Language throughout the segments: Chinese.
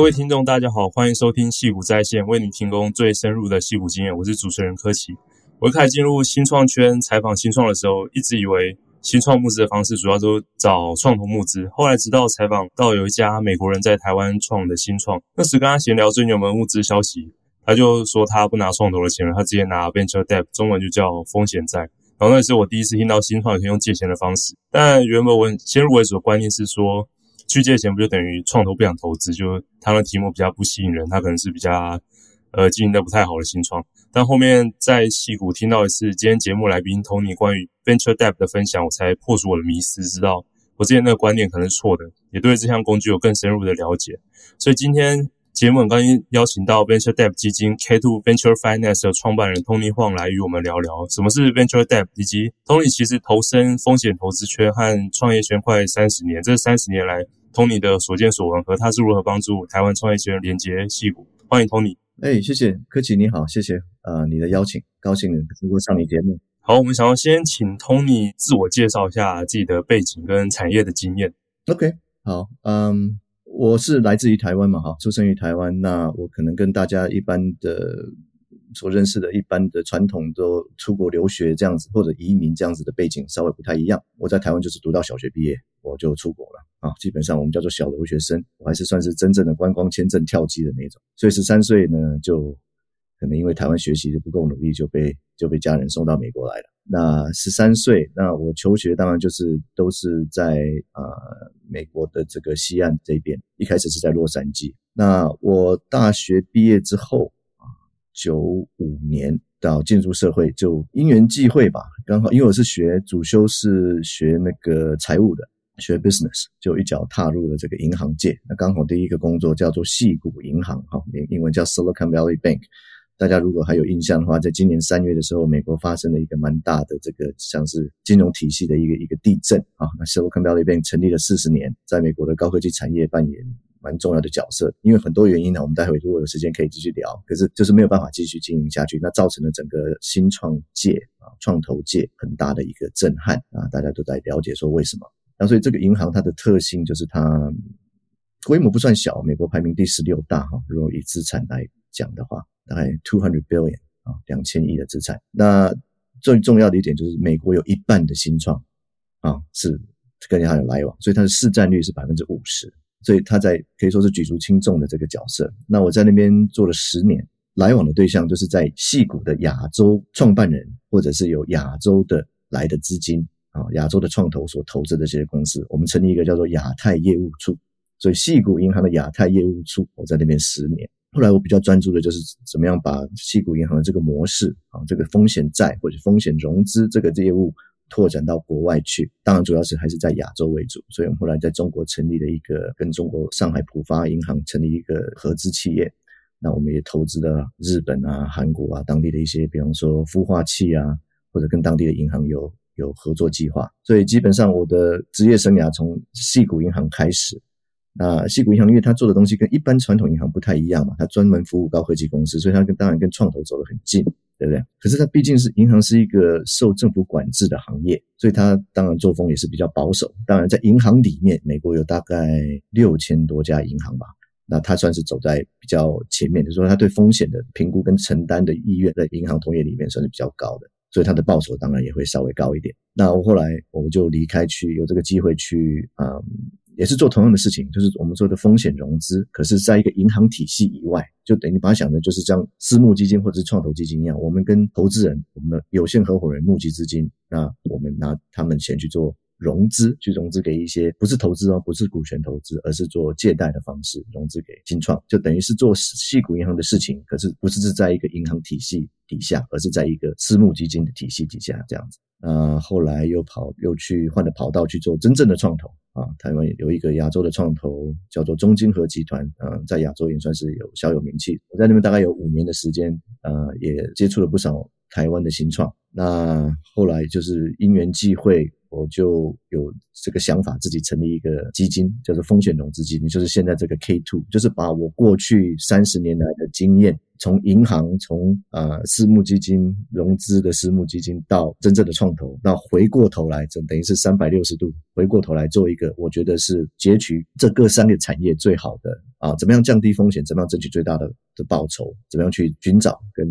各位听众，大家好，欢迎收听矽谷在线，为你提供最深入的矽谷经验。我是主持人柯奇。我一开始进入新创圈采访新创的时候，一直以为新创募资的方式主要都找创投募资。后来直到采访到有一家美国人在台湾创的新创，那时跟他闲聊最近有没有募资消息，他就说他不拿创投的钱了，他直接拿 venture debt，中文就叫风险债。然后那也是我第一次听到新创可以用借钱的方式。但原本我先入为主的观念是说，去借钱不就等于创投不想投资？就他的题目比较不吸引人，他可能是比较呃经营的不太好的新创。但后面在戏谷听到一次今天节目来宾 Tony 关于 Venture Debt 的分享，我才破除我的迷思，知道我之前那个观念可能是错的，也对这项工具有更深入的了解。所以今天节目很高兴邀请到 Venture Debt 基金 K Two Venture Finance 的创办人 Tony Huang 来与我们聊聊什么是 Venture Debt，以及 Tony 其实投身风险投资圈和创业圈快三十年，这三十年来。Tony 的所见所闻和他是如何帮助台湾创业圈连接戏骨？欢迎 Tony。哎，谢谢柯奇，你好，谢谢呃你的邀请，高兴能够上你节目。好，我们想要先请 Tony 自我介绍一下自己的背景跟产业的经验。OK，好，嗯，我是来自于台湾嘛，哈，出生于台湾，那我可能跟大家一般的。所认识的一般的传统都出国留学这样子，或者移民这样子的背景稍微不太一样。我在台湾就是读到小学毕业，我就出国了啊。基本上我们叫做小留学生，我还是算是真正的观光签证跳机的那种。所以十三岁呢，就可能因为台湾学习的不够努力，就被就被家人送到美国来了。那十三岁，那我求学当然就是都是在啊、呃、美国的这个西岸这边，一开始是在洛杉矶。那我大学毕业之后。九五年到进入社会，就因缘际会吧，刚好因为我是学主修是学那个财务的，学 business，就一脚踏入了这个银行界。那刚好第一个工作叫做矽谷银行，哈，英文叫 Silicon Valley Bank。大家如果还有印象的话，在今年三月的时候，美国发生了一个蛮大的这个像是金融体系的一个一个地震啊。那 Silicon Valley Bank 成立了四十年，在美国的高科技产业扮演蛮重要的角色，因为很多原因呢，我们待会如果有时间可以继续聊。可是就是没有办法继续经营下去，那造成了整个新创界啊、创投界很大的一个震撼啊，大家都在了解说为什么。那所以这个银行它的特性就是它规模不算小，美国排名第十六大哈，如果以资产来讲的话，大概 two hundred billion 啊，两千亿的资产。那最重要的一点就是美国有一半的新创啊是跟它有来往，所以它的市占率是百分之五十。所以他在可以说是举足轻重的这个角色。那我在那边做了十年，来往的对象就是在矽谷的亚洲创办人，或者是有亚洲的来的资金啊，亚洲的创投所投资的这些公司。我们成立一个叫做亚太业务处，所以矽谷银行的亚太业务处，我在那边十年。后来我比较专注的就是怎么样把矽谷银行的这个模式啊，这个风险债或者风险融资这个业务。拓展到国外去，当然主要是还是在亚洲为主，所以我们后来在中国成立了一个跟中国上海浦发银行成立一个合资企业，那我们也投资了日本啊、韩国啊当地的一些，比方说孵化器啊，或者跟当地的银行有有合作计划，所以基本上我的职业生涯从细谷银行开始。那细谷银行因为它做的东西跟一般传统银行不太一样嘛，它专门服务高科技公司，所以它跟当然跟创投走得很近。对不对？可是它毕竟是银行，是一个受政府管制的行业，所以它当然作风也是比较保守。当然，在银行里面，美国有大概六千多家银行吧，那它算是走在比较前面，就是说它对风险的评估跟承担的意愿，在银行同业里面算是比较高的，所以它的报酬当然也会稍微高一点。那我后来我们就离开去，有这个机会去，嗯。也是做同样的事情，就是我们说的风险融资，可是在一个银行体系以外，就等于把它想的就是像私募基金或者是创投基金一样，我们跟投资人，我们的有限合伙人募集资金，那我们拿他们钱去做融资，去融资给一些不是投资哦，不是股权投资，而是做借贷的方式融资给新创，就等于是做矽谷银行的事情，可是不是是在一个银行体系底下，而是在一个私募基金的体系底下这样子。那后来又跑又去换了跑道去做真正的创投。啊，台湾有一个亚洲的创投叫做中金合集团，嗯，在亚洲也算是有小有名气。我在那边大概有五年的时间，呃，也接触了不少台湾的新创。那后来就是因缘际会，我就有这个想法，自己成立一个基金，叫做风险融资基金，就是现在这个 K Two，就是把我过去三十年来的经验，从银行、从啊、呃、私募基金融资的私募基金，到真正的创投，那回过头来，整等于是三百六十度回过头来做一个，我觉得是截取这各三个产业最好的啊，怎么样降低风险，怎么样争取最大的的报酬，怎么样去寻找跟。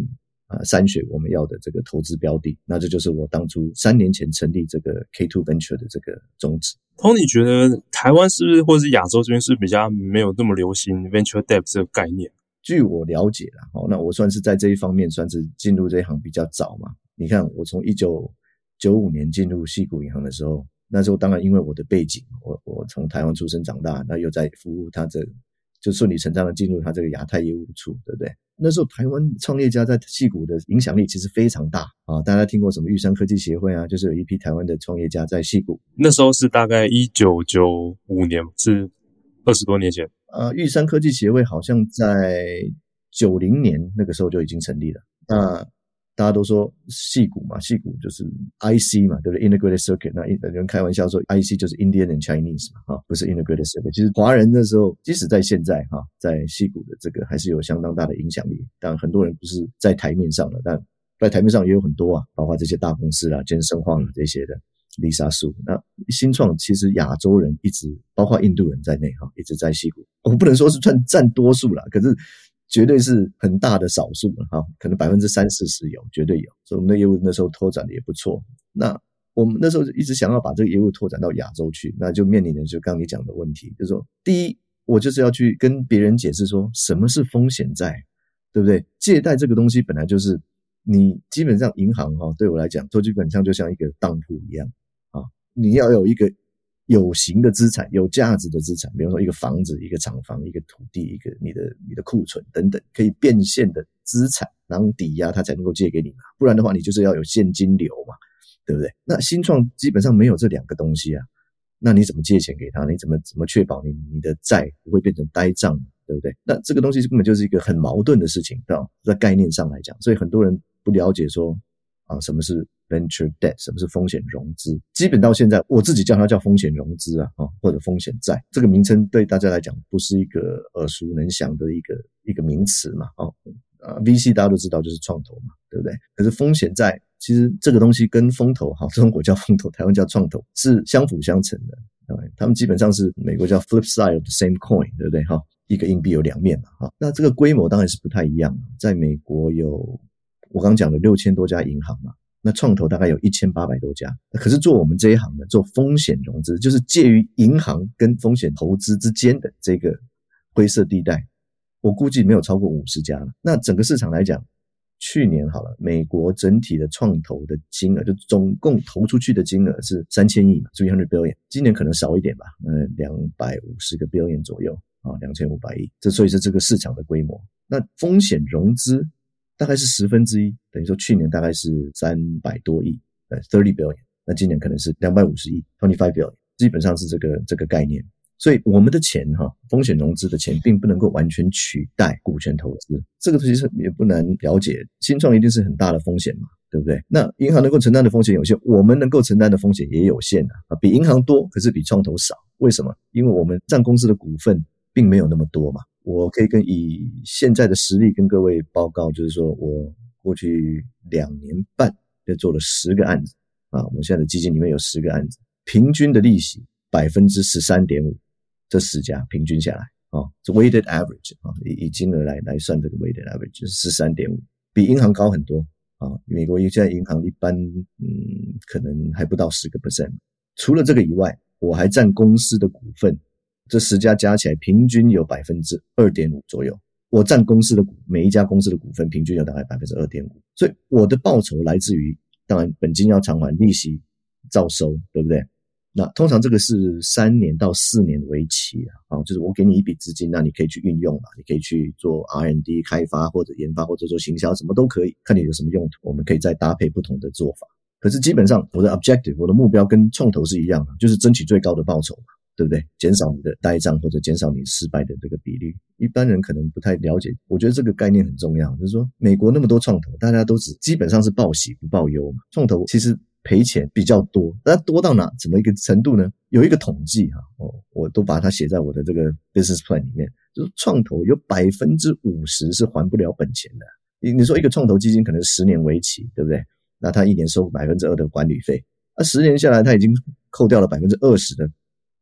啊，筛选我们要的这个投资标的，那这就是我当初三年前成立这个 K Two Venture 的这个宗旨。Tony 觉得台湾是不是，或者是亚洲这边是比较没有那么流行 Venture Debt 这个概念？据我了解啦，哦，那我算是在这一方面算是进入这一行比较早嘛。你看，我从一九九五年进入西谷银行的时候，那时候当然因为我的背景，我我从台湾出生长大，那又在服务他这。就顺理成章的进入他这个亚太业务处，对不对？那时候台湾创业家在戏谷的影响力其实非常大啊！大家听过什么玉山科技协会啊？就是有一批台湾的创业家在戏谷。那时候是大概一九九五年，是二十多年前。呃，玉山科技协会好像在九零年那个时候就已经成立了。那大家都说矽谷嘛，矽谷就是 IC 嘛，对不对？Integrated Circuit，那有人开玩笑说 IC 就是 Indian and Chinese 嘛，哈，不是 Integrated Circuit。其实华人那时候，即使在现在哈，在矽谷的这个还是有相当大的影响力。但很多人不是在台面上的，但在台面上也有很多啊，包括这些大公司啊，健身晃这些的 Lisa Su。那新创其实亚洲人一直，包括印度人在内哈，一直在矽谷。我不能说是占占多数啦，可是。绝对是很大的少数了哈，可能百分之三四十有，绝对有，所以我们的业务那时候拓展的也不错。那我们那时候一直想要把这个业务拓展到亚洲去，那就面临的就刚刚你讲的问题，就是说，第一，我就是要去跟别人解释说什么是风险债，对不对？借贷这个东西本来就是你基本上银行哈，对我来讲，都基本上就像一个当铺一样啊，你要有一个。有形的资产，有价值的资产，比如说一个房子、一个厂房、一个土地、一个你的你的库存等等，可以变现的资产，然后抵押它才能够借给你嘛，不然的话你就是要有现金流嘛，对不对？那新创基本上没有这两个东西啊，那你怎么借钱给他？你怎么怎么确保你你的债不会变成呆账，对不对？那这个东西根本就是一个很矛盾的事情，对吧？在概念上来讲，所以很多人不了解说啊，什么是？Venture debt 什么是风险融资？基本到现在，我自己叫它叫风险融资啊，啊或者风险债，这个名称对大家来讲不是一个耳熟能详的一个一个名词嘛，啊啊 VC 大家都知道就是创投嘛，对不对？可是风险债其实这个东西跟风投哈，中国叫风投，台湾叫创投是相辅相成的，对，他们基本上是美国叫 flip side of the same coin，对不对？哈，一个硬币有两面嘛，哈，那这个规模当然是不太一样，在美国有我刚讲的六千多家银行嘛。那创投大概有一千八百多家，可是做我们这一行的，做风险融资，就是介于银行跟风险投资之间的这个灰色地带，我估计没有超过五十家了。那整个市场来讲，去年好了，美国整体的创投的金额，就总共投出去的金额是三千亿嘛，three hundred billion。今年可能少一点吧，嗯，两百五十个 billion 左右啊，两千五百亿。这所以是这个市场的规模。那风险融资。大概是十分之一，等于说去年大概是三百多亿，呃，thirty billion，那今年可能是两百五十亿，twenty five billion，基本上是这个这个概念。所以我们的钱哈，风险融资的钱，并不能够完全取代股权投资。这个其实也不难了解，新创一定是很大的风险嘛，对不对？那银行能够承担的风险有限，我们能够承担的风险也有限啊，比银行多，可是比创投少。为什么？因为我们占公司的股份并没有那么多嘛。我可以跟以现在的实力跟各位报告，就是说我过去两年半就做了十个案子啊，我现在的基金里面有十个案子，平均的利息百分之十三点五，这十家平均下来啊，这 weighted average 啊，以以金额来来算这个 weighted average 是十三点五，比银行高很多啊。美国现在银行一般嗯可能还不到十个 percent，除了这个以外，我还占公司的股份。这十家加起来平均有百分之二点五左右，我占公司的股，每一家公司的股份平均有大概百分之二点五，所以我的报酬来自于，当然本金要偿还，利息照收，对不对？那通常这个是三年到四年为期啊，啊，就是我给你一笔资金，那你可以去运用嘛，你可以去做 R&D 开发或者研发或者做行销，什么都可以，看你有什么用途，我们可以再搭配不同的做法。可是基本上我的 objective，我的目标跟创投是一样的，就是争取最高的报酬嘛。对不对？减少你的呆账或者减少你失败的这个比率，一般人可能不太了解。我觉得这个概念很重要，就是说美国那么多创投，大家都只基本上是报喜不报忧嘛。创投其实赔钱比较多，那多到哪怎么一个程度呢？有一个统计哈，哦，我都把它写在我的这个 business plan 里面，就是创投有百分之五十是还不了本钱的。你你说一个创投基金可能十年为期，对不对？那他一年收百分之二的管理费，那十年下来他已经扣掉了百分之二十的，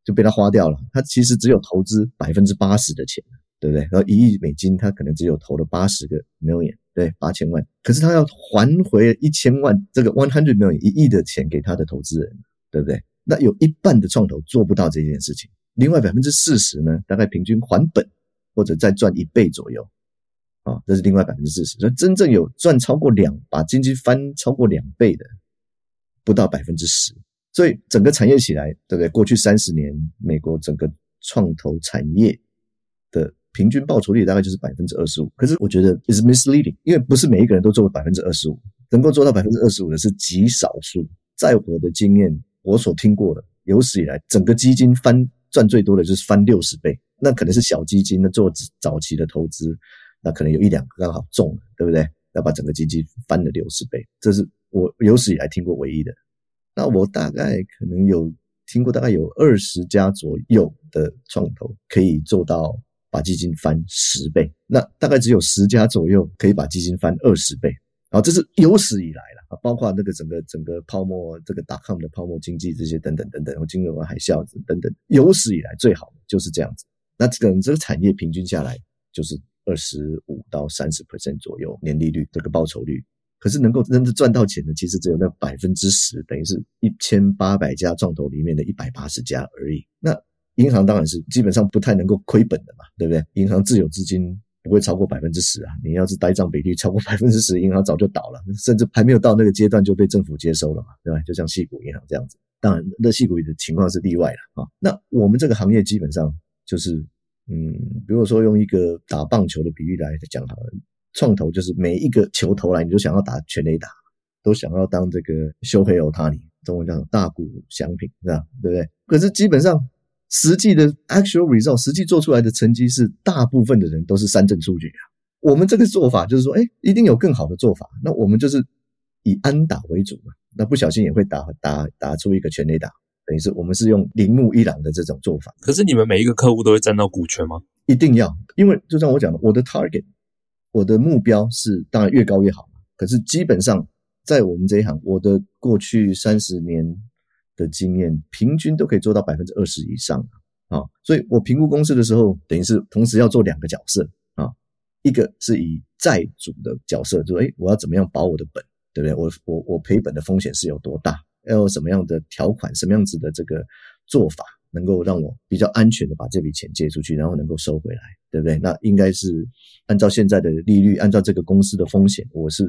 就被他花掉了。他其实只有投资百分之八十的钱。对不对？然后一亿美金，他可能只有投了八十个 million，对，八千万。可是他要还回一千万，这个 one hundred million 一亿的钱给他的投资人，对不对？那有一半的创投做不到这件事情。另外百分之四十呢，大概平均还本或者再赚一倍左右，啊，这是另外百分之四十。所以真正有赚超过两，把经济翻超过两倍的，不到百分之十。所以整个产业起来，对不对？过去三十年，美国整个创投产业的。平均报酬率大概就是百分之二十五，可是我觉得 is misleading，因为不是每一个人都做百分之二十五，能够做到百分之二十五的是极少数。在我的经验，我所听过的，有史以来整个基金翻赚最多的就是翻六十倍，那可能是小基金，那做早期的投资，那可能有一两个刚好中了，对不对？那把整个基金翻了六十倍，这是我有史以来听过唯一的。那我大概可能有听过大概有二十家左右的创投可以做到。把基金翻十倍，那大概只有十家左右可以把基金翻二十倍，然后这是有史以来了，包括那个整个整个泡沫这个 dot-com 的泡沫经济这些等等等等，金融海啸等等，有史以来最好的就是这样子。那可能这个产业平均下来就是二十五到三十 percent 左右年利率这个报酬率，可是能够真的赚到钱的其实只有那百分之十，等于是一千八百家创投里面的一百八十家而已。那银行当然是基本上不太能够亏本的嘛，对不对？银行自有资金不会超过百分之十啊！你要是呆账比率超过 百分之十，银行早就倒了，甚至还没有到那个阶段就被政府接收了嘛，对吧？就像矽谷银行这样子。当然，那矽谷的情况是例外了啊。那我们这个行业基本上就是，嗯，比如说用一个打棒球的比喻来讲好了，创投就是每一个球投来，你就想要打全垒打，都想要当这个修黑欧塔尼，中文叫大谷祥平，是吧？对不对？可是基本上。实际的 actual result，实际做出来的成绩是大部分的人都是三振出局啊。我们这个做法就是说，哎，一定有更好的做法。那我们就是以安打为主嘛。那不小心也会打打打出一个全垒打，等于是我们是用铃木一朗的这种做法。可是你们每一个客户都会占到股权吗？一定要，因为就像我讲的，我的 target，我的目标是当然越高越好。可是基本上在我们这一行，我的过去三十年。的经验平均都可以做到百分之二十以上啊，所以我评估公司的时候，等于是同时要做两个角色啊，一个是以债主的角色，就说诶，我要怎么样保我的本，对不对？我我我赔本的风险是有多大？要有什么样的条款，什么样子的这个做法，能够让我比较安全的把这笔钱借出去，然后能够收回来，对不对？那应该是按照现在的利率，按照这个公司的风险，我是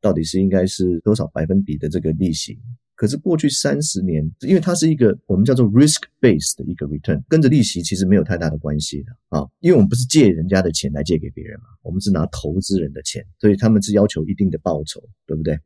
到底是应该是多少百分比的这个利息？可是过去三十年，因为它是一个我们叫做 risk-based 的一个 return，跟着利息其实没有太大的关系的啊。因为我们不是借人家的钱来借给别人嘛，我们是拿投资人的钱，所以他们是要求一定的报酬，对不对？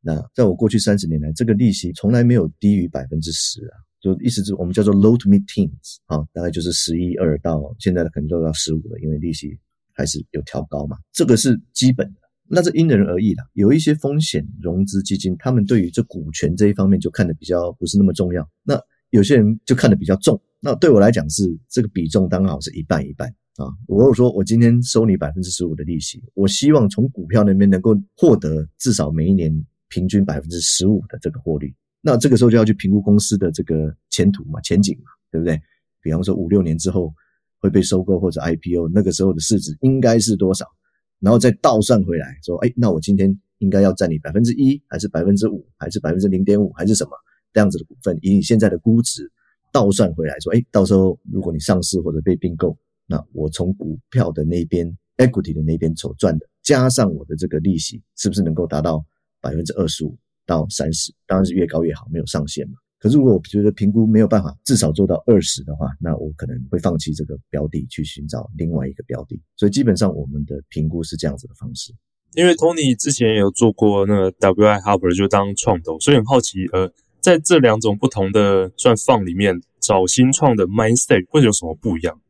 那在我过去三十年来，这个利息从来没有低于百分之十啊，就意思是我们叫做 low to mid teens 啊，大概就是十一二到现在的可能都到十五了，因为利息还是有调高嘛，这个是基本的。那这因人而异啦，有一些风险融资基金，他们对于这股权这一方面就看得比较不是那么重要。那有些人就看得比较重。那对我来讲是这个比重刚好是一半一半啊。如果说我今天收你百分之十五的利息，我希望从股票那边能够获得至少每一年平均百分之十五的这个获利。那这个时候就要去评估公司的这个前途嘛、前景嘛，对不对？比方说五六年之后会被收购或者 IPO，那个时候的市值应该是多少？然后再倒算回来，说，哎，那我今天应该要占你百分之一，还是百分之五，还是百分之零点五，还是什么这样子的股份？以你现在的估值倒算回来，说，哎，到时候如果你上市或者被并购，那我从股票的那边 equity 的那边所赚的，加上我的这个利息，是不是能够达到百分之二十五到三十？当然是越高越好，没有上限嘛。可是如果我觉得评估没有办法至少做到二十的话，那我可能会放弃这个标的，去寻找另外一个标的。所以基本上我们的评估是这样子的方式。因为 Tony 之前也有做过那个 WI Harper 就当创投，所以很好奇，呃，在这两种不同的算放里面找新创的 mindset 会有什么不一样？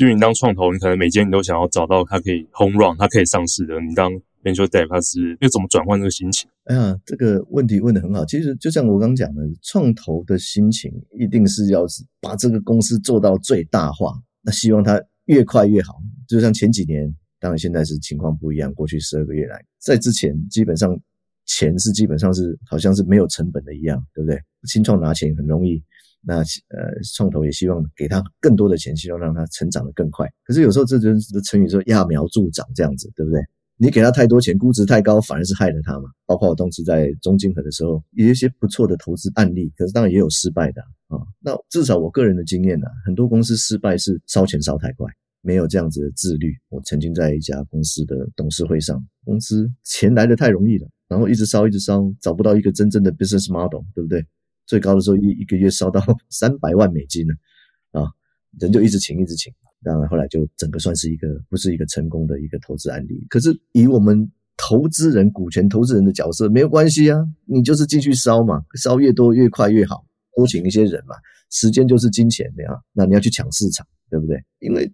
因为你当创投，你可能每间你都想要找到它可以 home run，它可以上市的；你当 venture debt 它是又怎么转换这个心情？哎呀，这个问题问得很好。其实就像我刚讲的，创投的心情一定是要把这个公司做到最大化，那希望它越快越好。就像前几年，当然现在是情况不一样。过去十二个月来，在之前基本上钱是基本上是好像是没有成本的一样，对不对？新创拿钱很容易。那呃，创投也希望给他更多的钱，希望让他成长得更快。可是有时候这就是成语说“揠苗助长”这样子，对不对？你给他太多钱，估值太高，反而是害了他嘛。包括我当时在中金合的时候，也有一些不错的投资案例，可是当然也有失败的啊。那至少我个人的经验呢，很多公司失败是烧钱烧太快，没有这样子的自律。我曾经在一家公司的董事会上，公司钱来的太容易了，然后一直烧一直烧，找不到一个真正的 business model，对不对？最高的时候一一个月烧到三百万美金呢，啊，人就一直请一直请，当然后来就整个算是一个不是一个成功的一个投资案例。可是以我们投资人、股权投资人的角色，没有关系啊，你就是继续烧嘛，烧越多越快越好，多请一些人嘛，时间就是金钱的呀，那你要去抢市场，对不对？因为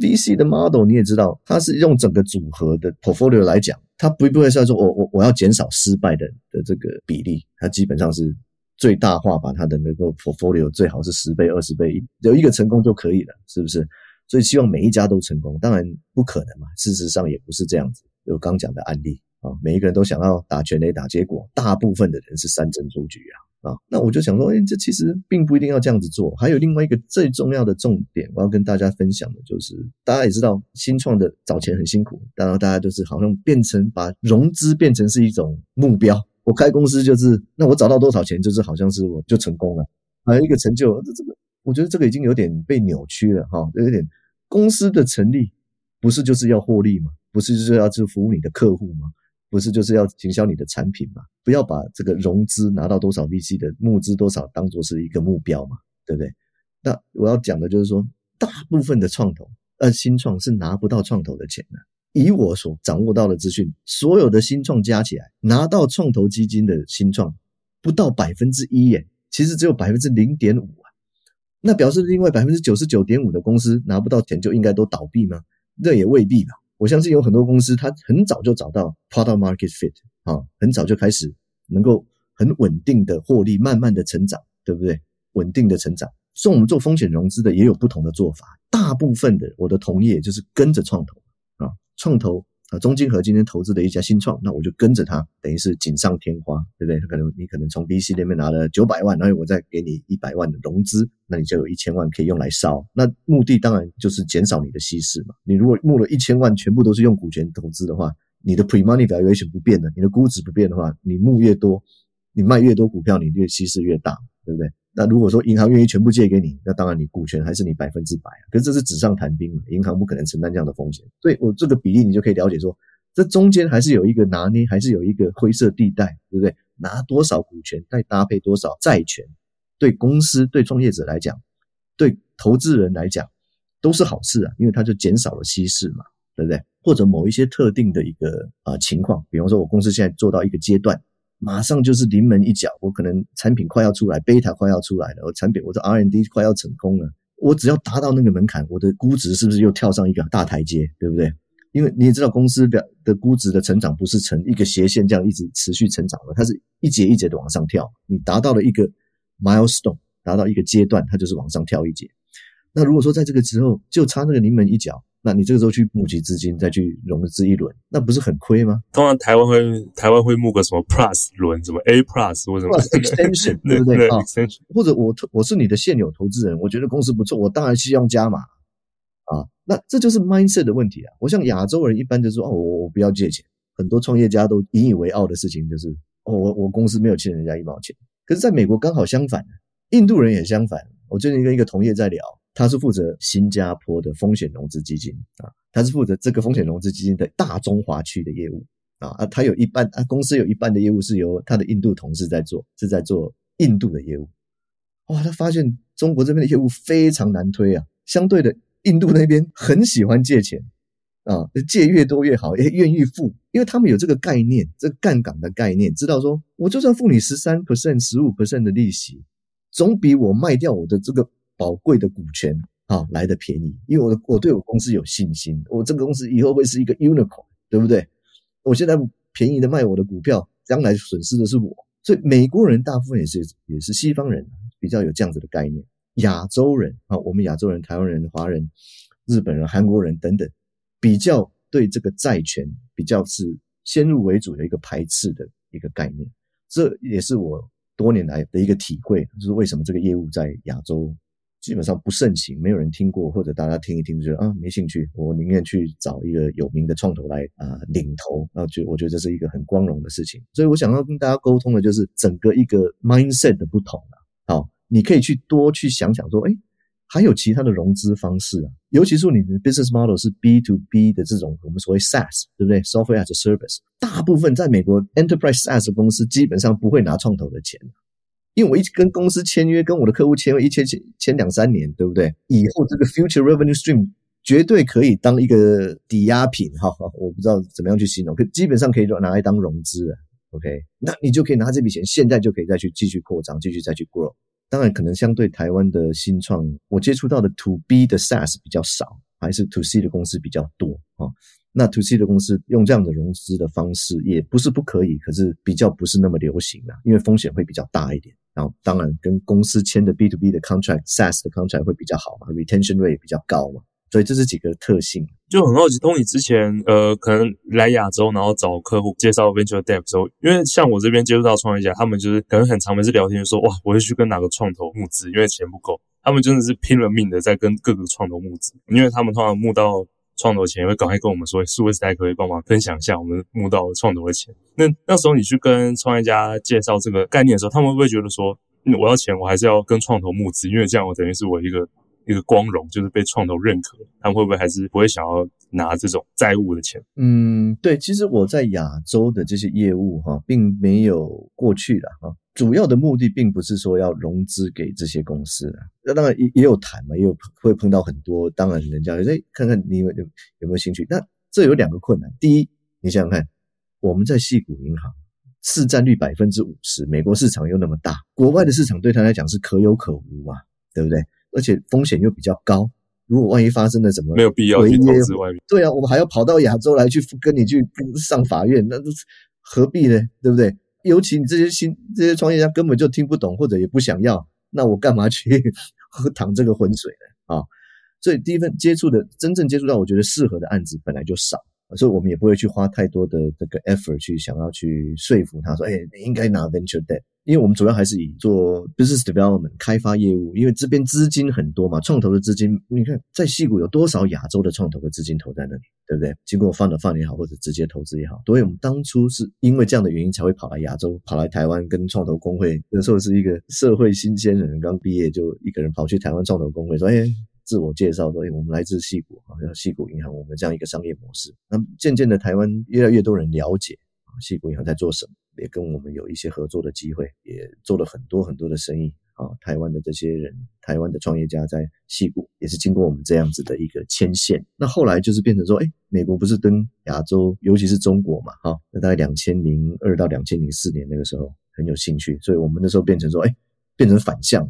VC 的 model 你也知道，它是用整个组合的 portfolio 来讲，它不不会是说我我我要减少失败的的这个比例，它基本上是。最大化把它的那个 portfolio 最好是十倍、二十倍，有一个成功就可以了，是不是？所以希望每一家都成功，当然不可能嘛。事实上也不是这样子。有刚讲的案例啊，每一个人都想要打全垒打，结果大部分的人是三振出局啊啊。那我就想说，哎，这其实并不一定要这样子做。还有另外一个最重要的重点，我要跟大家分享的就是，大家也知道，新创的找钱很辛苦，当然大家就是好像变成把融资变成是一种目标。我开公司就是，那我找到多少钱，就是好像是我就成功了，还有一个成就。这这个，我觉得这个已经有点被扭曲了哈，有点公司的成立不是就是要获利吗？不是就是要去服务你的客户吗？不是就是要行销你的产品吗？不要把这个融资拿到多少 VC 的募资多少当做是一个目标嘛，对不对？那我要讲的就是说，大部分的创投呃新创是拿不到创投的钱的。以我所掌握到的资讯，所有的新创加起来，拿到创投基金的新创不到百分之一耶，其实只有百分之零点五。那表示另外百分之九十九点五的公司拿不到钱就应该都倒闭吗？那也未必吧。我相信有很多公司，它很早就找到 product market fit 啊，很早就开始能够很稳定的获利，慢慢的成长，对不对？稳定的成长。所以我们做风险融资的也有不同的做法。大部分的我的同业就是跟着创投啊。创投啊，中金合今天投资的一家新创，那我就跟着他，等于是锦上添花，对不对？可能你可能从 VC 那边拿了九百万，然后我再给你一百万的融资，那你就有一千万可以用来烧。那目的当然就是减少你的稀释嘛。你如果募了一千万，全部都是用股权投资的话，你的 pre-money valuation 不变的，你的估值不变的话，你募越多，你卖越多股票，你越稀释越大，对不对？那如果说银行愿意全部借给你，那当然你股权还是你百分之百，可是这是纸上谈兵嘛，银行不可能承担这样的风险，所以我这个比例你就可以了解说，这中间还是有一个拿捏，还是有一个灰色地带，对不对？拿多少股权再搭配多少债权，对公司、对创业者来讲，对投资人来讲都是好事啊，因为它就减少了稀释嘛，对不对？或者某一些特定的一个啊、情况，比方说我公司现在做到一个阶段。马上就是临门一脚，我可能产品快要出来，beta 快要出来了，我产品我的 R&D 快要成功了，我只要达到那个门槛，我的估值是不是又跳上一个大台阶，对不对？因为你也知道，公司的的估值的成长不是呈一个斜线这样一直持续成长的，它是一节一节的往上跳。你达到了一个 milestone，达到一个阶段，它就是往上跳一节。那如果说在这个时候就差那个临门一脚。那你这个时候去募集资金，再去融资一轮，那不是很亏吗？通常台湾会台湾会募个什么 Plus 轮，什么 A Plus 或什么 Extension，对不对啊？或者我我是你的现有投资人，我觉得公司不错，我当然希望加码啊。那这就是 mindset 的问题啊。我像亚洲人一般就说哦，我我不要借钱。很多创业家都引以为傲的事情就是哦，我我公司没有欠人家一毛钱。可是在美国刚好相反，印度人也相反。我最近跟一个同业在聊。他是负责新加坡的风险融资基金啊，他是负责这个风险融资基金的大中华区的业务啊啊，他有一半啊，公司有一半的业务是由他的印度同事在做，是在做印度的业务。哇，他发现中国这边的业务非常难推啊，相对的，印度那边很喜欢借钱啊，借越多越好，也愿意付，因为他们有这个概念，这个杠杆的概念，知道说我就算付你十三 percent、十五 percent 的利息，总比我卖掉我的这个。宝贵的股权啊，来的便宜，因为我的我对我公司有信心，我这个公司以后会是一个 unicorn，对不对？我现在便宜的卖我的股票，将来损失的是我。所以美国人大部分也是也是西方人，比较有这样子的概念。亚洲人啊，我们亚洲人、台湾人、华人、日本人、韩国人等等，比较对这个债权比较是先入为主的一个排斥的一个概念。这也是我多年来的一个体会，就是为什么这个业务在亚洲基本上不盛行，没有人听过，或者大家听一听就觉得啊没兴趣，我宁愿去找一个有名的创投来啊领头，那就我觉得这是一个很光荣的事情。所以我想要跟大家沟通的就是整个一个 mindset 的不同啊。好，你可以去多去想想说，哎，还有其他的融资方式啊，尤其是你的 business model 是 B to B 的这种我们所谓 SaaS，对不对？Software as a Service，大部分在美国 Enterprise SaaS 公司基本上不会拿创投的钱。因为我一直跟公司签约，跟我的客户签约一签签签两三年，对不对？以后这个 future revenue stream 绝对可以当一个抵押品，哈，我不知道怎么样去形容，可基本上可以拿来当融资啊。OK，那你就可以拿这笔钱，现在就可以再去继续扩张，继续再去 grow。当然，可能相对台湾的新创，我接触到的 to B 的 SaaS 比较少，还是 to C 的公司比较多啊。那 to C 的公司用这样的融资的方式也不是不可以，可是比较不是那么流行啊，因为风险会比较大一点。然后当然跟公司签的 B to B 的 contract SaaS 的 contract 会比较好嘛，retention rate 比较高嘛，所以这是几个特性。就很好奇，Tony 之前呃可能来亚洲，然后找客户介绍 venture debt 的时候，因为像我这边接触到创业家，他们就是可能很常每次聊天就说哇，我会去跟哪个创投募资，因为钱不够，他们真的是拼了命的在跟各个创投募资，因为他们通常募到。创投钱会赶快跟我们说，数位时代可以帮忙分享一下我们募到的创投的钱。那那时候你去跟创业家介绍这个概念的时候，他们会不会觉得说，我要钱，我还是要跟创投募资？因为这样我等于是我一个一个光荣，就是被创投认可。他们会不会还是不会想要拿这种债务的钱？嗯，对，其实我在亚洲的这些业务哈，并没有过去了哈。主要的目的并不是说要融资给这些公司啊，那当然也也有谈嘛，也有会碰到很多，当然人家哎，看看你有有没有兴趣。那这有两个困难，第一，你想想看，我们在矽谷银行市占率百分之五十，美国市场又那么大，国外的市场对他来讲是可有可无嘛，对不对？而且风险又比较高，如果万一发生了什么，没有必要去投资外面。对啊，我们还要跑到亚洲来去跟你去上法院，那都是何必呢？对不对？尤其你这些新这些创业家根本就听不懂或者也不想要，那我干嘛去 喝淌这个浑水呢？啊，所以第一份接触的真正接触到我觉得适合的案子本来就少，所以我们也不会去花太多的这个 effort 去想要去说服他说，哎，你应该拿 venture debt。因为我们主要还是以做 business development 开发业务，因为这边资金很多嘛，创投的资金，你看在矽谷有多少亚洲的创投的资金投在那里，对不对？经过放的放也好，或者直接投资也好，所以我们当初是因为这样的原因才会跑来亚洲，跑来台湾跟创投公会。那时候是一个社会新鲜人，刚毕业就一个人跑去台湾创投公会说，哎，自我介绍说，哎，我们来自矽谷，好像矽谷银行，我们这样一个商业模式。那渐渐的，台湾越来越多人了解啊，矽谷银行在做什么。也跟我们有一些合作的机会，也做了很多很多的生意啊。台湾的这些人，台湾的创业家在矽谷也是经过我们这样子的一个牵线。那后来就是变成说，哎，美国不是跟亚洲，尤其是中国嘛，哈，那大概两千零二到两千零四年那个时候很有兴趣，所以我们那时候变成说，哎，变成反向，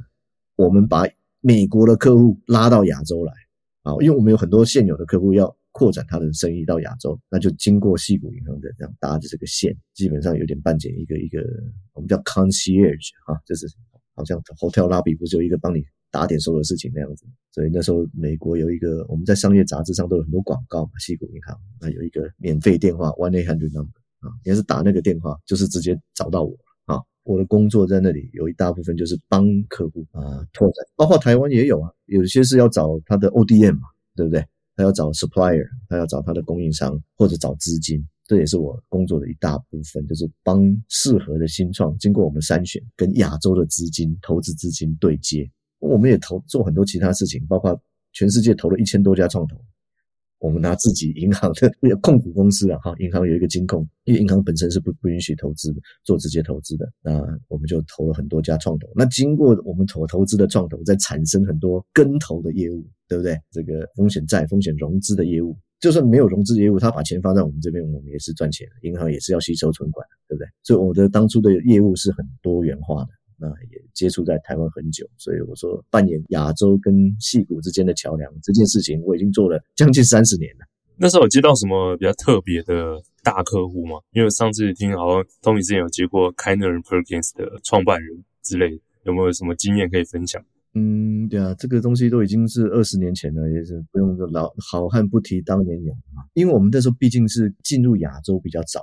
我们把美国的客户拉到亚洲来啊，因为我们有很多现有的客户要。扩展他的生意到亚洲，那就经过西谷银行的这样搭着这个线，基本上有点半解一个一个，我们叫 concierge 啊，就是好像 hotel lobby 不是有一个帮你打点所有事情那样子。所以那时候美国有一个，我们在商业杂志上都有很多广告嘛，西谷银行那有一个免费电话 one eight hundred number 啊，你要是打那个电话，就是直接找到我啊。我的工作在那里有一大部分就是帮客户啊拓展，包括台湾也有啊，有些是要找他的 ODM 嘛，对不对？他要找 supplier，他要找他的供应商或者找资金，这也是我工作的一大部分，就是帮适合的新创经过我们筛选，跟亚洲的资金投资资金对接。我们也投做很多其他事情，包括全世界投了一千多家创投。我们拿自己银行的控股公司啊，哈，银行有一个金控，因为银行本身是不不允许投资的，做直接投资的，那我们就投了很多家创投。那经过我们投投资的创投，在产生很多跟投的业务，对不对？这个风险债、风险融资的业务，就算没有融资业务，他把钱放在我们这边，我们也是赚钱。银行也是要吸收存款，对不对？所以我的当初的业务是很多元化的。那也接触在台湾很久，所以我说扮演亚洲跟戏骨之间的桥梁这件事情，我已经做了将近三十年了。那时候有接到什么比较特别的大客户吗？因为上次听好像 Tony 之前有接过 Kleiner Perkins 的创办人之类的，有没有什么经验可以分享？嗯，对啊，这个东西都已经是二十年前了，也是不用说老好汉不提当年勇嘛。因为我们那时候毕竟是进入亚洲比较早，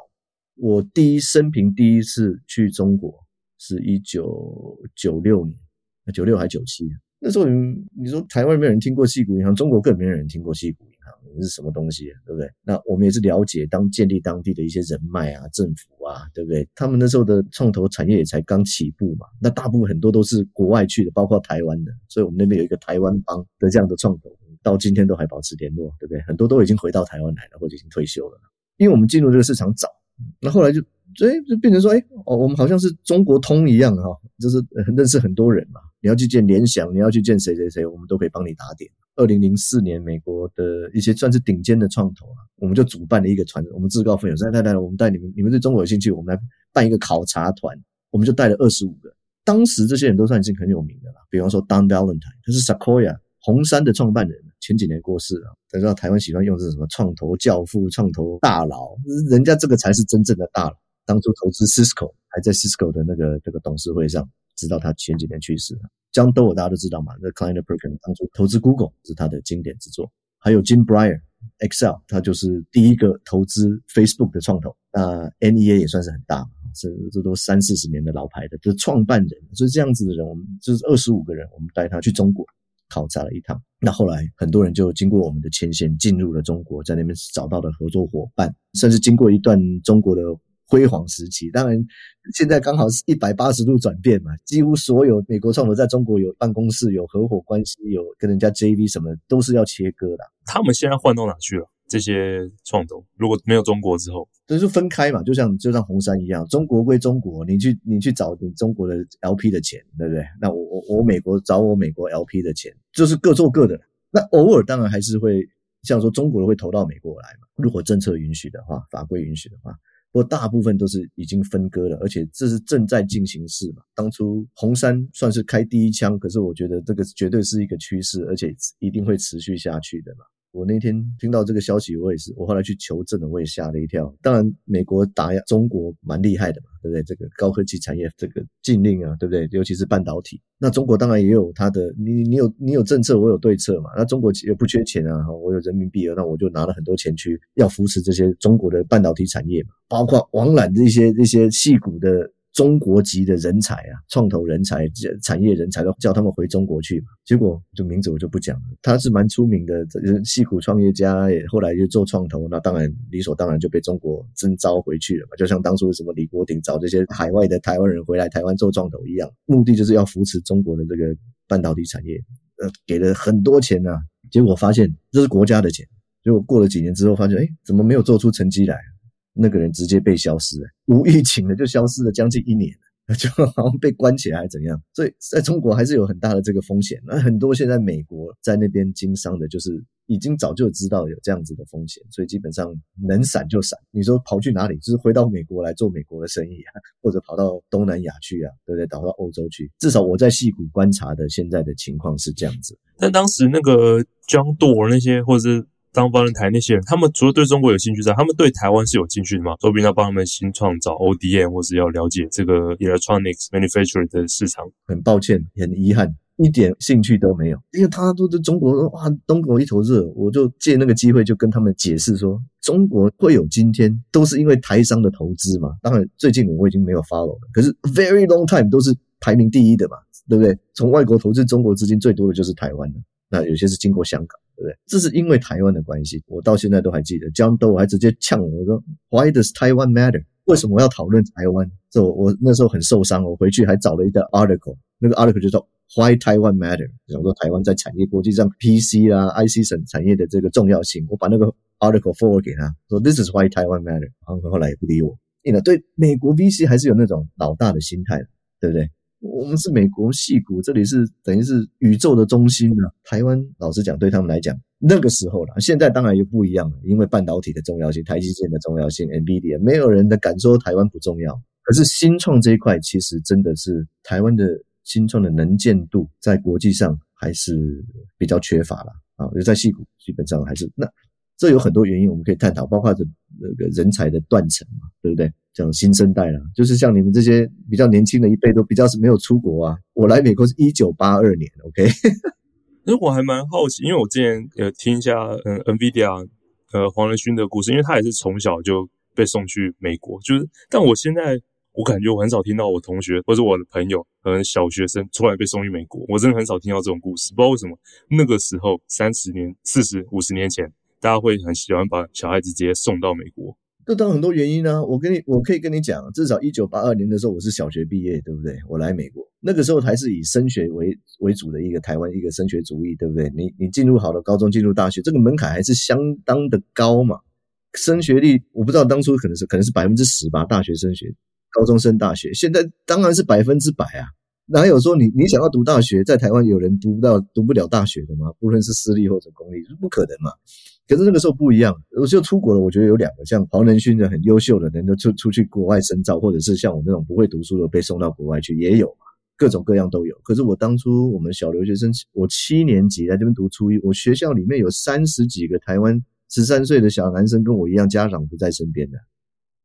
我第一生平第一次去中国是一九九六年，九六还九七。那时候你你说台湾没有人听过矽谷银行，中国更没有人听过矽谷银行是什么东西，对不对？那我们也是了解当建立当地的一些人脉啊、政府啊，对不对？他们那时候的创投产业也才刚起步嘛，那大部分很多都是国外去的，包括台湾的，所以我们那边有一个台湾帮的这样的创投，到今天都还保持联络，对不对？很多都已经回到台湾来了，或者已经退休了，因为我们进入这个市场早，那后来就。所以就变成说，哎，哦，我们好像是中国通一样哈，就是认识很多人嘛。你要去见联想，你要去见谁谁谁，我们都可以帮你打点。二零零四年，美国的一些算是顶尖的创投啊，我们就主办了一个团，我们自告奋勇说，来来来，我们带你们，你们对中国有兴趣，我们来办一个考察团。我们就带了二十五个，当时这些人都算已经很有名的了，比方说 Don Valentine，他是 Sequoia 红杉的创办人。前几年过世了，才知道台湾喜欢用是什么创投教父、创投大佬，人家这个才是真正的大佬。当初投资 Cisco 还在 Cisco 的那个这个董事会上，直到他前几年去世了。John Doerr 大家都知道嘛，那 c l i e n t Perkin 当初投资 Google 是他的经典之作。还有 Jim Breyer Excel，他就是第一个投资 Facebook 的创投。那 NEA 也算是很大嘛，这这都三四十年的老牌的，就是创办人。所以这样子的人，我们就是二十五个人，我们带他去中国考察了一趟。那后来很多人就经过我们的牵线进入了中国，在那边找到了合作伙伴，甚至经过一段中国的。辉煌时期，当然现在刚好是一百八十度转变嘛，几乎所有美国创投在中国有办公室、有合伙关系、有跟人家 JV 什么，都是要切割的。他们现在换到哪去了？这些创投如果没有中国之后，这就分开嘛，就像就像红杉一样，中国归中国，你去你去找你中国的 LP 的钱，对不对？那我我我美国找我美国 LP 的钱，就是各做各的。那偶尔当然还是会像说中国的会投到美国来嘛，如果政策允许的话，法规允许的话。不过大部分都是已经分割了，而且这是正在进行式嘛。当初红杉算是开第一枪，可是我觉得这个绝对是一个趋势，而且一定会持续下去的嘛。我那天听到这个消息，我也是，我后来去求证了，我也吓了一跳。当然，美国打压中国蛮厉害的嘛，对不对？这个高科技产业这个禁令啊，对不对？尤其是半导体。那中国当然也有它的，你你有你有政策，我有对策嘛。那中国也不缺钱啊，我有人民币啊，那我就拿了很多钱去要扶持这些中国的半导体产业嘛，包括网揽这些这些矽谷的。中国籍的人才啊，创投人才、产业人才都叫他们回中国去嘛。结果这名字我就不讲了。他是蛮出名的，这矽谷创业家，也后来就做创投，那当然理所当然就被中国征召回去了嘛。就像当初什么李国鼎找这些海外的台湾人回来台湾做创投一样，目的就是要扶持中国的这个半导体产业，呃，给了很多钱呐、啊。结果发现这是国家的钱，结果过了几年之后发现，哎，怎么没有做出成绩来？那个人直接被消失了，无预警的就消失了将近一年，就好像被关起来还是怎样？所以在中国还是有很大的这个风险。那很多现在美国在那边经商的，就是已经早就知道有这样子的风险，所以基本上能闪就闪。你说跑去哪里？就是回到美国来做美国的生意啊，或者跑到东南亚去啊，对不对？跑到欧洲去。至少我在矽谷观察的现在的情况是这样子。但当时那个 John Doerr 那些，或者是。当方人台那些人，他们除了对中国有兴趣之外，他们对台湾是有兴趣的吗？说不定要帮他们新创造 ODM，或是要了解这个 electronics manufacturing 的市场。很抱歉，很遗憾，一点兴趣都没有。因为他都在中国，哇，中国一头热，我就借那个机会就跟他们解释说，中国会有今天，都是因为台商的投资嘛。当然，最近我已经没有 follow 了，可是 very long time 都是排名第一的嘛，对不对？从外国投资中国资金最多的就是台湾的，那有些是经过香港。对不对？这是因为台湾的关系，我到现在都还记得。John Doerr 还直接呛我，我说：“Why does Taiwan matter？为什么我要讨论台湾？”这我我那时候很受伤，我回去还找了一个 article，那个 article 就叫 “Why Taiwan matter”，讲说台湾在产业国际上 PC 啦、IC 省产业的这个重要性。我把那个 article forward 给他，说：“This is why Taiwan matter。”然后后来也不理我。你呢？对美国 VC 还是有那种老大的心态，对不对？我们是美国戏谷，这里是等于是宇宙的中心呢。台湾老实讲，对他们来讲，那个时候了，现在当然又不一样了，因为半导体的重要性、台积电的重要性、NVIDIA，没有人的敢说台湾不重要。可是新创这一块，其实真的是台湾的新创的能见度，在国际上还是比较缺乏了啊。就在戏谷，基本上还是那这有很多原因，我们可以探讨，包括这那个人才的断层嘛，对不对？讲新生代啦，就是像你们这些比较年轻的一辈，都比较是没有出国啊。我来美国是一九八二年，OK。那我还蛮好奇，因为我之前呃听一下嗯 NVIDIA 呃黄仁勋的故事，因为他也是从小就被送去美国，就是但我现在我感觉我很少听到我同学或者我的朋友可能小学生突然被送去美国，我真的很少听到这种故事，不知道为什么那个时候三十年、四十五十年前，大家会很喜欢把小孩子直接送到美国。这当然很多原因呢、我跟你，我可以跟你讲，至少一九八二年的时候，我是小学毕业，对不对？我来美国那个时候还是以升学为为主的一个台湾一个升学主义，对不对？你你进入好的高中，进入大学，这个门槛还是相当的高嘛。升学率我不知道当初可能是可能是百分之十吧，大学升学，高中升大学，现在当然是百分之百啊。哪有说你你想要读大学，在台湾有人读不到读不了大学的吗？不论是私立或者公立，是不可能嘛。可是那个时候不一样，我就出国了。我觉得有两个，像黄仁勋的很优秀的人，都出出去国外深造，或者是像我那种不会读书的被送到国外去，也有嘛，各种各样都有。可是我当初我们小留学生，我七年级在这边读初一，我学校里面有三十几个台湾十三岁的小男生，跟我一样，家长不在身边的，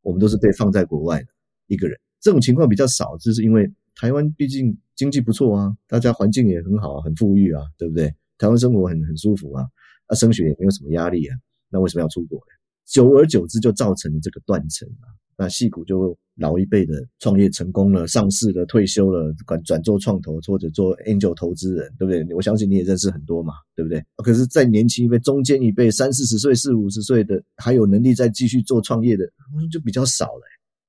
我们都是被放在国外的一个人。这种情况比较少，就是因为台湾毕竟经济不错啊，大家环境也很好，很富裕啊，对不对？台湾生活很很舒服啊。他升学也没有什么压力啊，那为什么要出国呢？久而久之就造成了这个断层啊。那矽谷就老一辈的创业成功了，上市了，退休了，转转做创投或者做 angel 投资人，对不对？我相信你也认识很多嘛，对不对？可是，在年轻一辈、中间一辈、三四十岁、四五十岁的，还有能力再继续做创业的，就比较少了。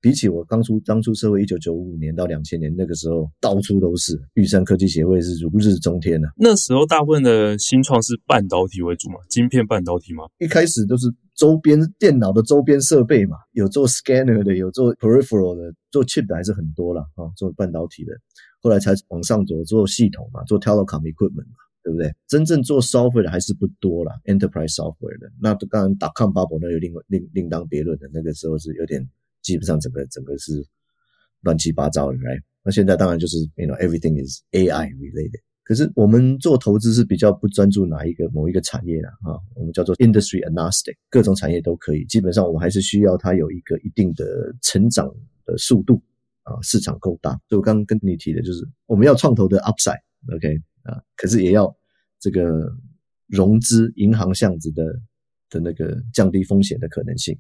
比起我刚出刚出社会，一九九五年到两千年那个时候，到处都是玉山科技协会是如日中天的、啊。那时候大部分的新创是半导体为主嘛，晶片半导体嘛。一开始都是周边电脑的周边设备嘛，有做 scanner 的，有做 peripheral 的，做 chip 的还是很多了啊，做半导体的。后来才往上走做系统嘛，做 telecom equipment 嘛，对不对？真正做 software 的还是不多了，enterprise software 的。那当然 dot-com bubble 那有另另另当别论的，那个时候是有点。基本上整个整个是乱七八糟的，right？那现在当然就是，you know everything is AI related。可是我们做投资是比较不专注哪一个某一个产业的啊，我们叫做 industry agnostic，各种产业都可以。基本上我们还是需要它有一个一定的成长的速度啊，市场够大。就我刚刚跟你提的就是，我们要创投的 upside，OK 啊，可是也要这个融资银行巷子的的那个降低风险的可能性。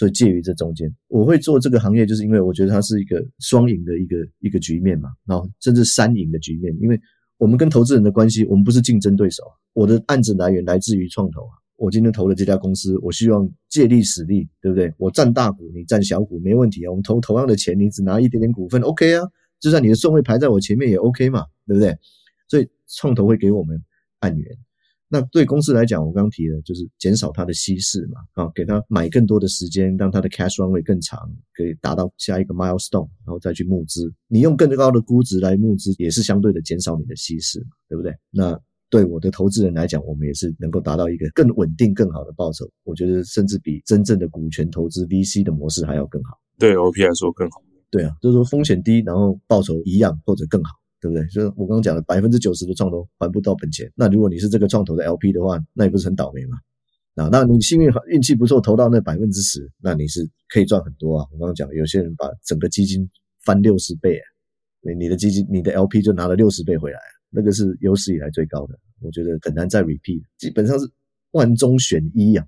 所以介于这中间，我会做这个行业，就是因为我觉得它是一个双赢的一个一个局面嘛，然后甚至三赢的局面。因为我们跟投资人的关系，我们不是竞争对手。我的案子来源来自于创投啊，我今天投了这家公司，我希望借力使力，对不对？我占大股，你占小股，没问题啊。我们投同样的钱，你只拿一点点股份，OK 啊。就算你的顺位排在我前面也 OK 嘛，对不对？所以创投会给我们案源。那对公司来讲，我刚刚提的就是减少它的稀释嘛，啊，给他买更多的时间，让它的 cash runway 更长，可以达到下一个 milestone，然后再去募资。你用更高的估值来募资，也是相对的减少你的稀释嘛，对不对？那对我的投资人来讲，我们也是能够达到一个更稳定、更好的报酬。我觉得甚至比真正的股权投资 VC 的模式还要更好。对 OP 来说更好。对啊，就是说风险低，然后报酬一样或者更好。对不对？就是我刚刚讲的，百分之九十的创投还不到本钱。那如果你是这个创投的 LP 的话，那也不是很倒霉嘛？啊，那你幸运运气不错，投到那百分之十，那你是可以赚很多啊。我刚刚讲，有些人把整个基金翻六十倍，你你的基金，你的 LP 就拿了六十倍回来，那个是有史以来最高的。我觉得很难再 repeat，基本上是万中选一啊。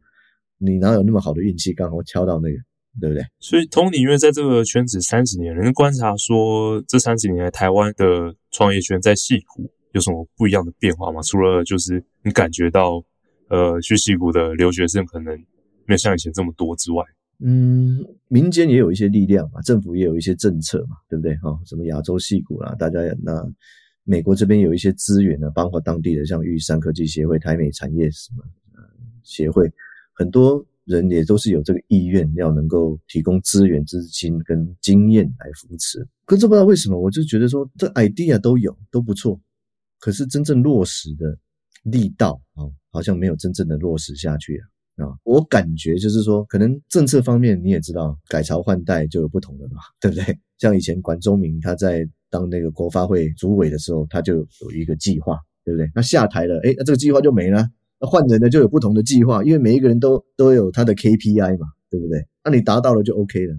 你哪有那么好的运气，刚好敲到那个？对不对？所以，Tony，因为在这个圈子三十年，能观察说，这三十年来台湾的创业圈在戏谷有什么不一样的变化吗？除了就是你感觉到，呃，去戏谷的留学生可能没有像以前这么多之外，嗯，民间也有一些力量嘛，政府也有一些政策嘛，对不对？哈、哦，什么亚洲戏谷啦，大家那美国这边有一些资源呢，包括当地的像玉山科技协会、台美产业什么呃协会，很多。人也都是有这个意愿，要能够提供资源、资金跟经验来扶持。可是不知道为什么，我就觉得说，这 idea 都有，都不错。可是真正落实的力道啊，好像没有真正的落实下去啊。啊，我感觉就是说，可能政策方面你也知道，改朝换代就有不同的嘛，对不对？像以前管中明他在当那个国发会主委的时候，他就有一个计划，对不对？那下台了，诶，那这个计划就没了。换人呢就有不同的计划，因为每一个人都都有他的 KPI 嘛，对不对？那你达到了就 OK 了。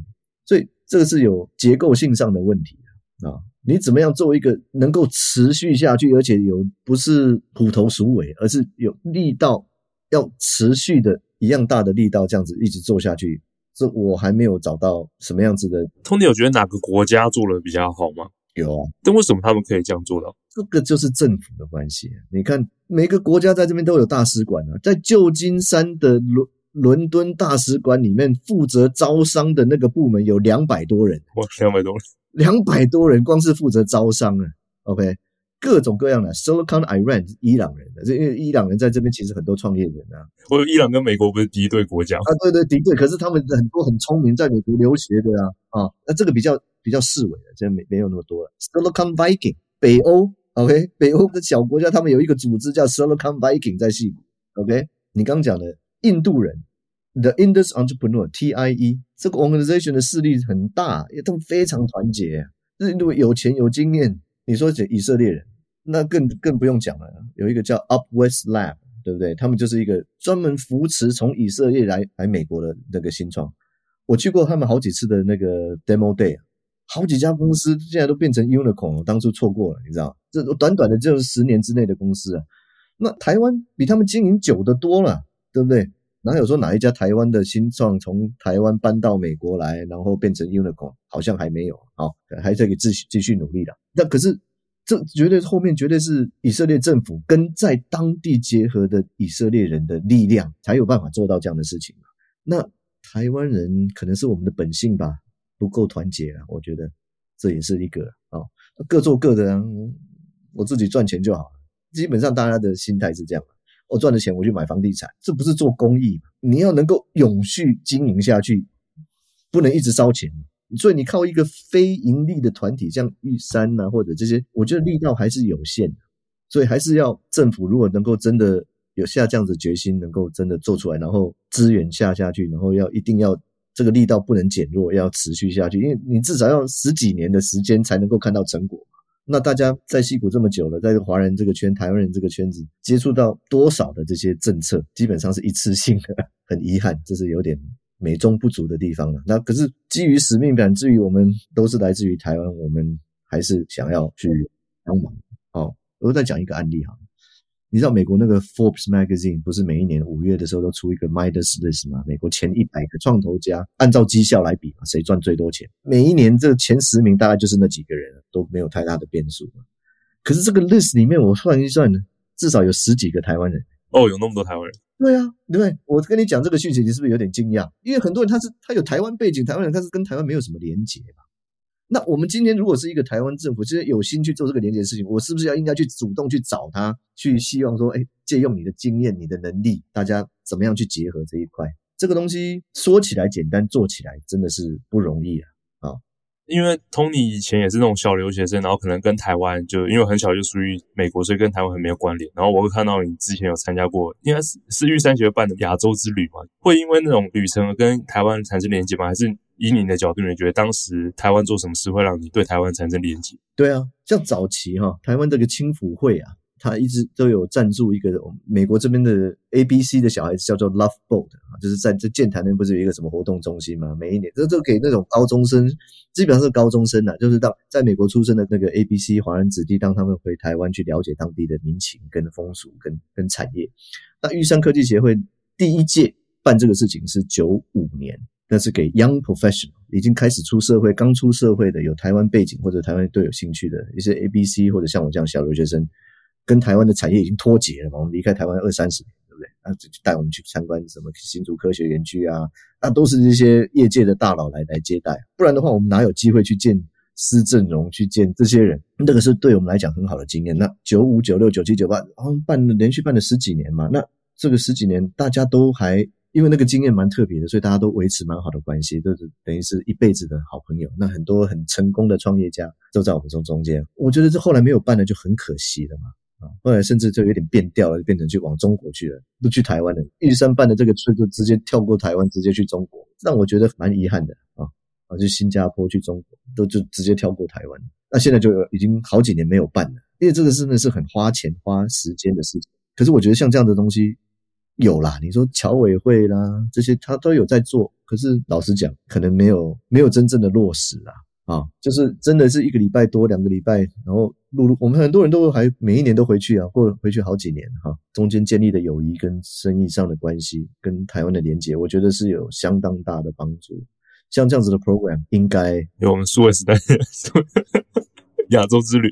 所以这个是有结构性上的问题啊。你怎么样做一个能够持续下去，而且有不是虎头鼠尾，而是有力道，要持续的一样大的力道，这样子一直做下去。这我还没有找到什么样子的。Tony 有觉得哪个国家做的比较好吗？有啊，但为什么他们可以这样做到？这个就是政府的关系。你看，每个国家在这边都有大使馆啊，在旧金山的伦伦敦大使馆里面，负责招商的那个部门有两百多人。哇，两百多人，两百多人，光是负责招商啊。OK。各种各样的 Silicon Iran 伊朗人的，这因为伊朗人在这边其实很多创业人啊。我伊朗跟美国不是敌对国家啊？对对敌对，可是他们很多很聪明，在美国留学的啊啊，那这个比较比较式微的，这没没有那么多了。Silicon Viking 北欧，OK，北欧的小国家，他们有一个组织叫 Silicon Viking 在矽谷，OK。你刚讲的印度人 The Indus Entrepreneur TIE 这个 organization 的势力很大，因为他们非常团结，印度有钱有经验。你说这以色列人。那更更不用讲了，有一个叫 Upwest Lab，对不对？他们就是一个专门扶持从以色列来来美国的那个新创。我去过他们好几次的那个 Demo Day，好几家公司现在都变成 Unicorn，当初错过了，你知道？这短短的就是十年之内的公司啊。那台湾比他们经营久得多了，对不对？哪有说哪一家台湾的新创从台湾搬到美国来，然后变成 Unicorn？好像还没有，好，还在给继续继续努力的。那可是。这绝对后面绝对是以色列政府跟在当地结合的以色列人的力量，才有办法做到这样的事情。那台湾人可能是我们的本性吧，不够团结啊，我觉得这也是一个啊，各做各的，我自己赚钱就好了。基本上大家的心态是这样，我赚了钱我去买房地产，这不是做公益？你要能够永续经营下去，不能一直烧钱。所以你靠一个非盈利的团体，像玉山呐、啊，或者这些，我觉得力道还是有限的。所以还是要政府如果能够真的有下这样子决心，能够真的做出来，然后资源下下去，然后要一定要这个力道不能减弱，要持续下去，因为你至少要十几年的时间才能够看到成果嘛。那大家在矽谷这么久了，在华人这个圈、台湾人这个圈子接触到多少的这些政策，基本上是一次性的，很遗憾，这是有点。美中不足的地方了，那可是基于使命感，至于我们都是来自于台湾，我们还是想要去帮忙。好，我再讲一个案例哈，你知道美国那个 Forbes Magazine 不是每一年五月的时候都出一个 Midas List 吗？美国前一百个创投家按照绩效来比嘛，谁赚最多钱？每一年这前十名大概就是那几个人，都没有太大的变数。可是这个 list 里面，我算一算呢，至少有十几个台湾人。哦，有那么多台湾人。对啊，对不对？我跟你讲这个讯息，你是不是有点惊讶？因为很多人他是他有台湾背景，台湾人他是跟台湾没有什么连结吧？那我们今天如果是一个台湾政府，其实有心去做这个连结的事情，我是不是要应该去主动去找他，去希望说，哎，借用你的经验、你的能力，大家怎么样去结合这一块？这个东西说起来简单，做起来真的是不容易啊。啊因为 Tony 以前也是那种小留学生，然后可能跟台湾就因为很小就属于美国，所以跟台湾很没有关联。然后我会看到你之前有参加过，应该是是玉山学办的亚洲之旅嘛，会因为那种旅程而跟台湾产生连接吗？还是以你的角度，你觉得当时台湾做什么事会让你对台湾产生连接？对啊，像早期哈，台湾这个青辅会啊。他一直都有赞助一个美国这边的 A B C 的小孩子，叫做 Love Boat 啊，就是在这建坛那边不是有一个什么活动中心吗？每一年这都给那种高中生，基本上是高中生呐，就是到在美国出生的那个 A B C 华人子弟，当他们回台湾去了解当地的民情、跟风俗、跟跟产业。那玉山科技协会第一届办这个事情是九五年，那是给 Young Professional 已经开始出社会、刚出社会的有台湾背景或者台湾对有兴趣的一些 A B C 或者像我这样小留学生。跟台湾的产业已经脱节了嘛？我们离开台湾二三十年，对不对？那就带我们去参观什么新竹科学园区啊，那都是这些业界的大佬来来接待。不然的话，我们哪有机会去见施正荣，去见这些人？那个是对我们来讲很好的经验。那九五、九六、九七、九八，啊，办了连续办了十几年嘛。那这个十几年，大家都还因为那个经验蛮特别的，所以大家都维持蛮好的关系，都是等于是一辈子的好朋友。那很多很成功的创业家都在我们中中间。我觉得这后来没有办的就很可惜了嘛。啊后来甚至就有点变调了，就变成去往中国去了，不去台湾了。玉山办的这个村就直接跳过台湾，直接去中国，让我觉得蛮遗憾的啊！啊，就新加坡去中国，都就直接跳过台湾。那现在就已经好几年没有办了，因为这个真的是很花钱花时间的事情。可是我觉得像这样的东西，有啦，你说侨委会啦这些，他都有在做，可是老实讲，可能没有没有真正的落实啦。啊，就是真的是一个礼拜多两个礼拜，然后陆陆我们很多人都还每一年都回去啊，过了回去好几年哈，中间建立的友谊跟生意上的关系，跟台湾的连接，我觉得是有相当大的帮助。像这样子的 program，应该有我们数位时代亚洲之旅，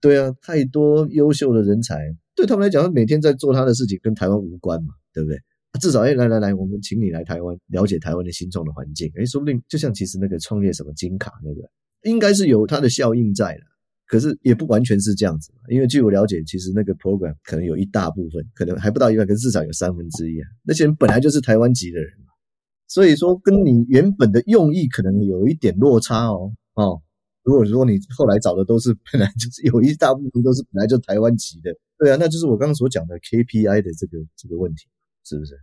对啊，太多优秀的人才，对他们来讲，他每天在做他的事情，跟台湾无关嘛，对不对？至少哎，来来来，我们请你来台湾了解台湾的新创的环境。哎，说不定就像其实那个创业什么金卡那个，应该是有它的效应在的。可是也不完全是这样子嘛，因为据我了解，其实那个 program 可能有一大部分，可能还不到一半，可是至少有三分之一啊。那些人本来就是台湾籍的人嘛，所以说跟你原本的用意可能有一点落差哦。哦，如果说你后来找的都是本来就是有一大部分都是本来就台湾籍的，对啊，那就是我刚刚所讲的 KPI 的这个这个问题。是不是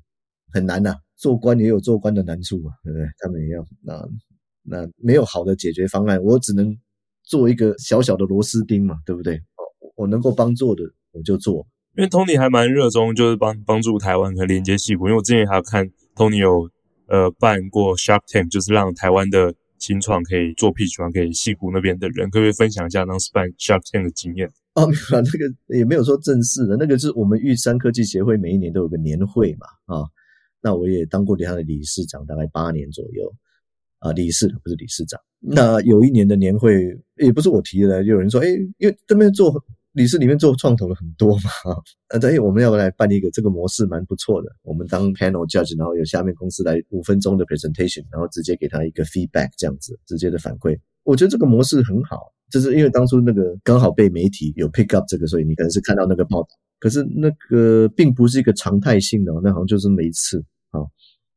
很难呐、做官也有做官的难处嘛，对不对？他们也要那那没有好的解决方案，我只能做一个小小的螺丝钉嘛，对不对？哦，我能够帮助的我就做。因为 Tony 还蛮热衷，就是帮帮助台湾和连接矽谷。因为我之前还有看 Tony 有呃办过 Shark Tank，就是让台湾的新创可以做 pitch 给矽谷那边的人，可不可以分享一下当时办 Shark Tank 的经验？哦，没有，那个也没有说正式的，那个是我们玉山科技协会每一年都有个年会嘛，啊，那我也当过他的理事长，大概八年左右，啊，理事不是理事长。那有一年的年会也不是我提的，就有人说，哎，因为这边做理事里面做创投的很多嘛，啊，对，我们要不来办一个这个模式蛮不错的，我们当 panel judge，然后有下面公司来五分钟的 presentation，然后直接给他一个 feedback，这样子直接的反馈，我觉得这个模式很好。就是因为当初那个刚好被媒体有 pick up 这个，所以你可能是看到那个报道。可是那个并不是一个常态性的，那好像就是那么一次啊，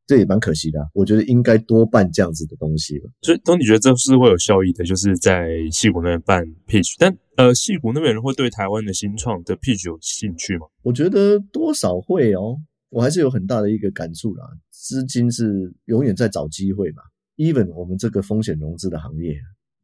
这也蛮可惜的。我觉得应该多办这样子的东西了。所以，当你觉得这是会有效益的，就是在戏谷那边办 pitch。但呃，戏谷那边人会对台湾的新创的 pitch 有兴趣吗？我觉得多少会哦，我还是有很大的一个感触啦。资金是永远在找机会嘛，even 我们这个风险融资的行业。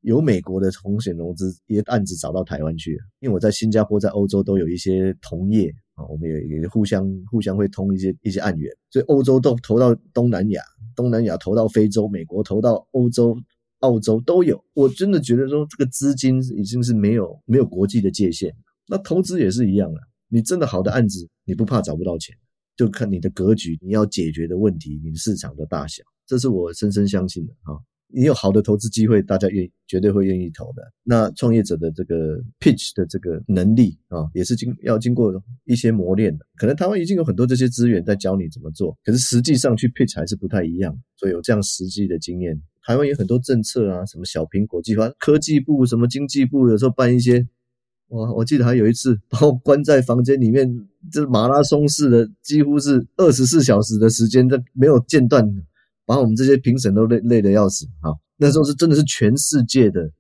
有美国的风险融资，也案子找到台湾去。因为我在新加坡、在欧洲都有一些同业啊，我们也也互相互相会通一些一些案源，所以欧洲都投到东南亚，东南亚投到非洲，美国投到欧洲、澳洲都有。我真的觉得说，这个资金已经是没有没有国际的界限。那投资也是一样的，你真的好的案子，你不怕找不到钱，就看你的格局，你要解决的问题，你的市场的大小，这是我深深相信的哈。你有好的投资机会，大家愿绝对会愿意投的。那创业者的这个 pitch 的这个能力啊，也是经要经过一些磨练的。可能台湾已经有很多这些资源在教你怎么做，可是实际上去 pitch 还是不太一样。所以有这样实际的经验，台湾有很多政策啊，什么小苹果计划、科技部、什么经济部，有时候办一些，我，我记得还有一次 把我关在房间里面，就是马拉松式的，几乎是二十四小时的时间，这没有间断。把我们这些评审都累累得要死啊！那时候是真的是全世界的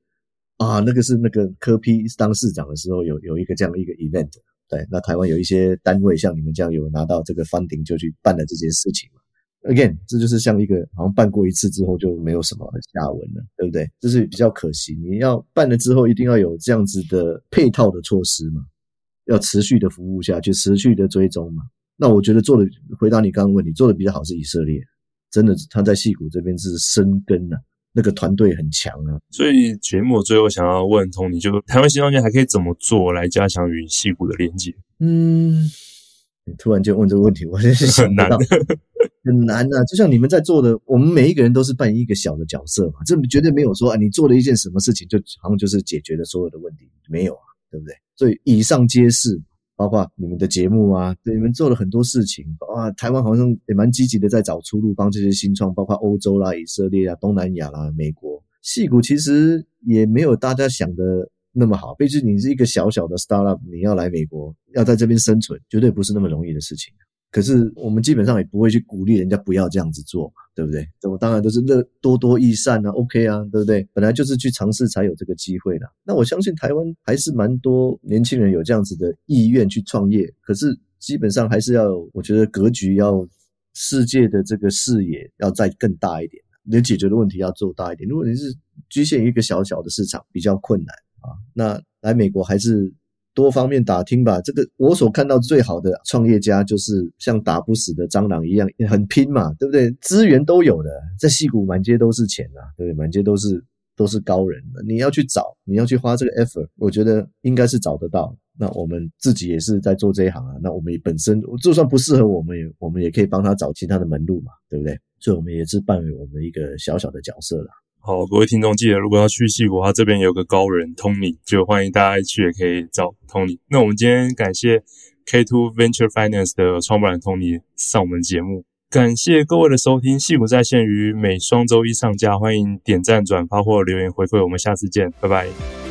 啊，那个是那个柯 P 当市长的时候有有一个这样的一个 event，对，那台湾有一些单位像你们这样有拿到这个 funding 就去办了这件事情嘛。Again，这就是像一个好像办过一次之后就没有什么下文了，对不对？这是比较可惜。你要办了之后一定要有这样子的配套的措施嘛，要持续的服务下去，持续的追踪嘛。那我觉得做的回答你刚刚问题做的比较好是以色列。真的，他在戏谷这边是生根啊，那个团队很强啊。所以节目最后想要问 Tony，就台湾新创界还可以怎么做来加强与戏谷的连接？嗯，你突然间问这个问题，我真是想不到，很难，很难啊。就像你们在做的，我们每一个人都是扮演一个小的角色嘛，这绝对没有说啊，你做了一件什么事情，就好像就是解决了所有的问题，没有啊，对不对？所以以上皆是。包括你们的节目啊，对，你们做了很多事情啊。台湾好像也蛮积极的在找出路，帮这些新创，包括欧洲啦、以色列啊、东南亚啦、美国。戏骨其实也没有大家想的那么好，毕竟你是一个小小的 startup，你要来美国，要在这边生存，绝对不是那么容易的事情。可是我们基本上也不会去鼓励人家不要这样子做嘛，对不对？我当然都是乐多多益善啊，OK 啊，对不对？本来就是去尝试才有这个机会的。那我相信台湾还是蛮多年轻人有这样子的意愿去创业，可是基本上还是要，我觉得格局要世界的这个视野要再更大一点，你解决的问题要做大一点。如果你是局限于一个小小的市场，比较困难啊。那来美国还是。多方面打听吧。这个我所看到最好的创业家，就是像打不死的蟑螂一样，很拼嘛，对不对？资源都有的，在戏谷满街都是钱啊，对不对？满街都是都是高人，你要去找，你要去花这个 effort，我觉得应该是找得到。那我们自己也是在做这一行啊，那我们本身就算不适合我们，也我们也可以帮他找其他的门路嘛，对不对？所以我们也是扮演我们一个小小的角色啦。好，各位听众记得，如果要去戏谷，他这边有个高人 Tony，就欢迎大家去，也可以找 Tony。那我们今天感谢 K Two Venture Finance 的创办人 Tony 上我们节目，感谢各位的收听。戏谷在线于每双周一上架，欢迎点赞、转发或留言回馈。我们下次见，拜拜。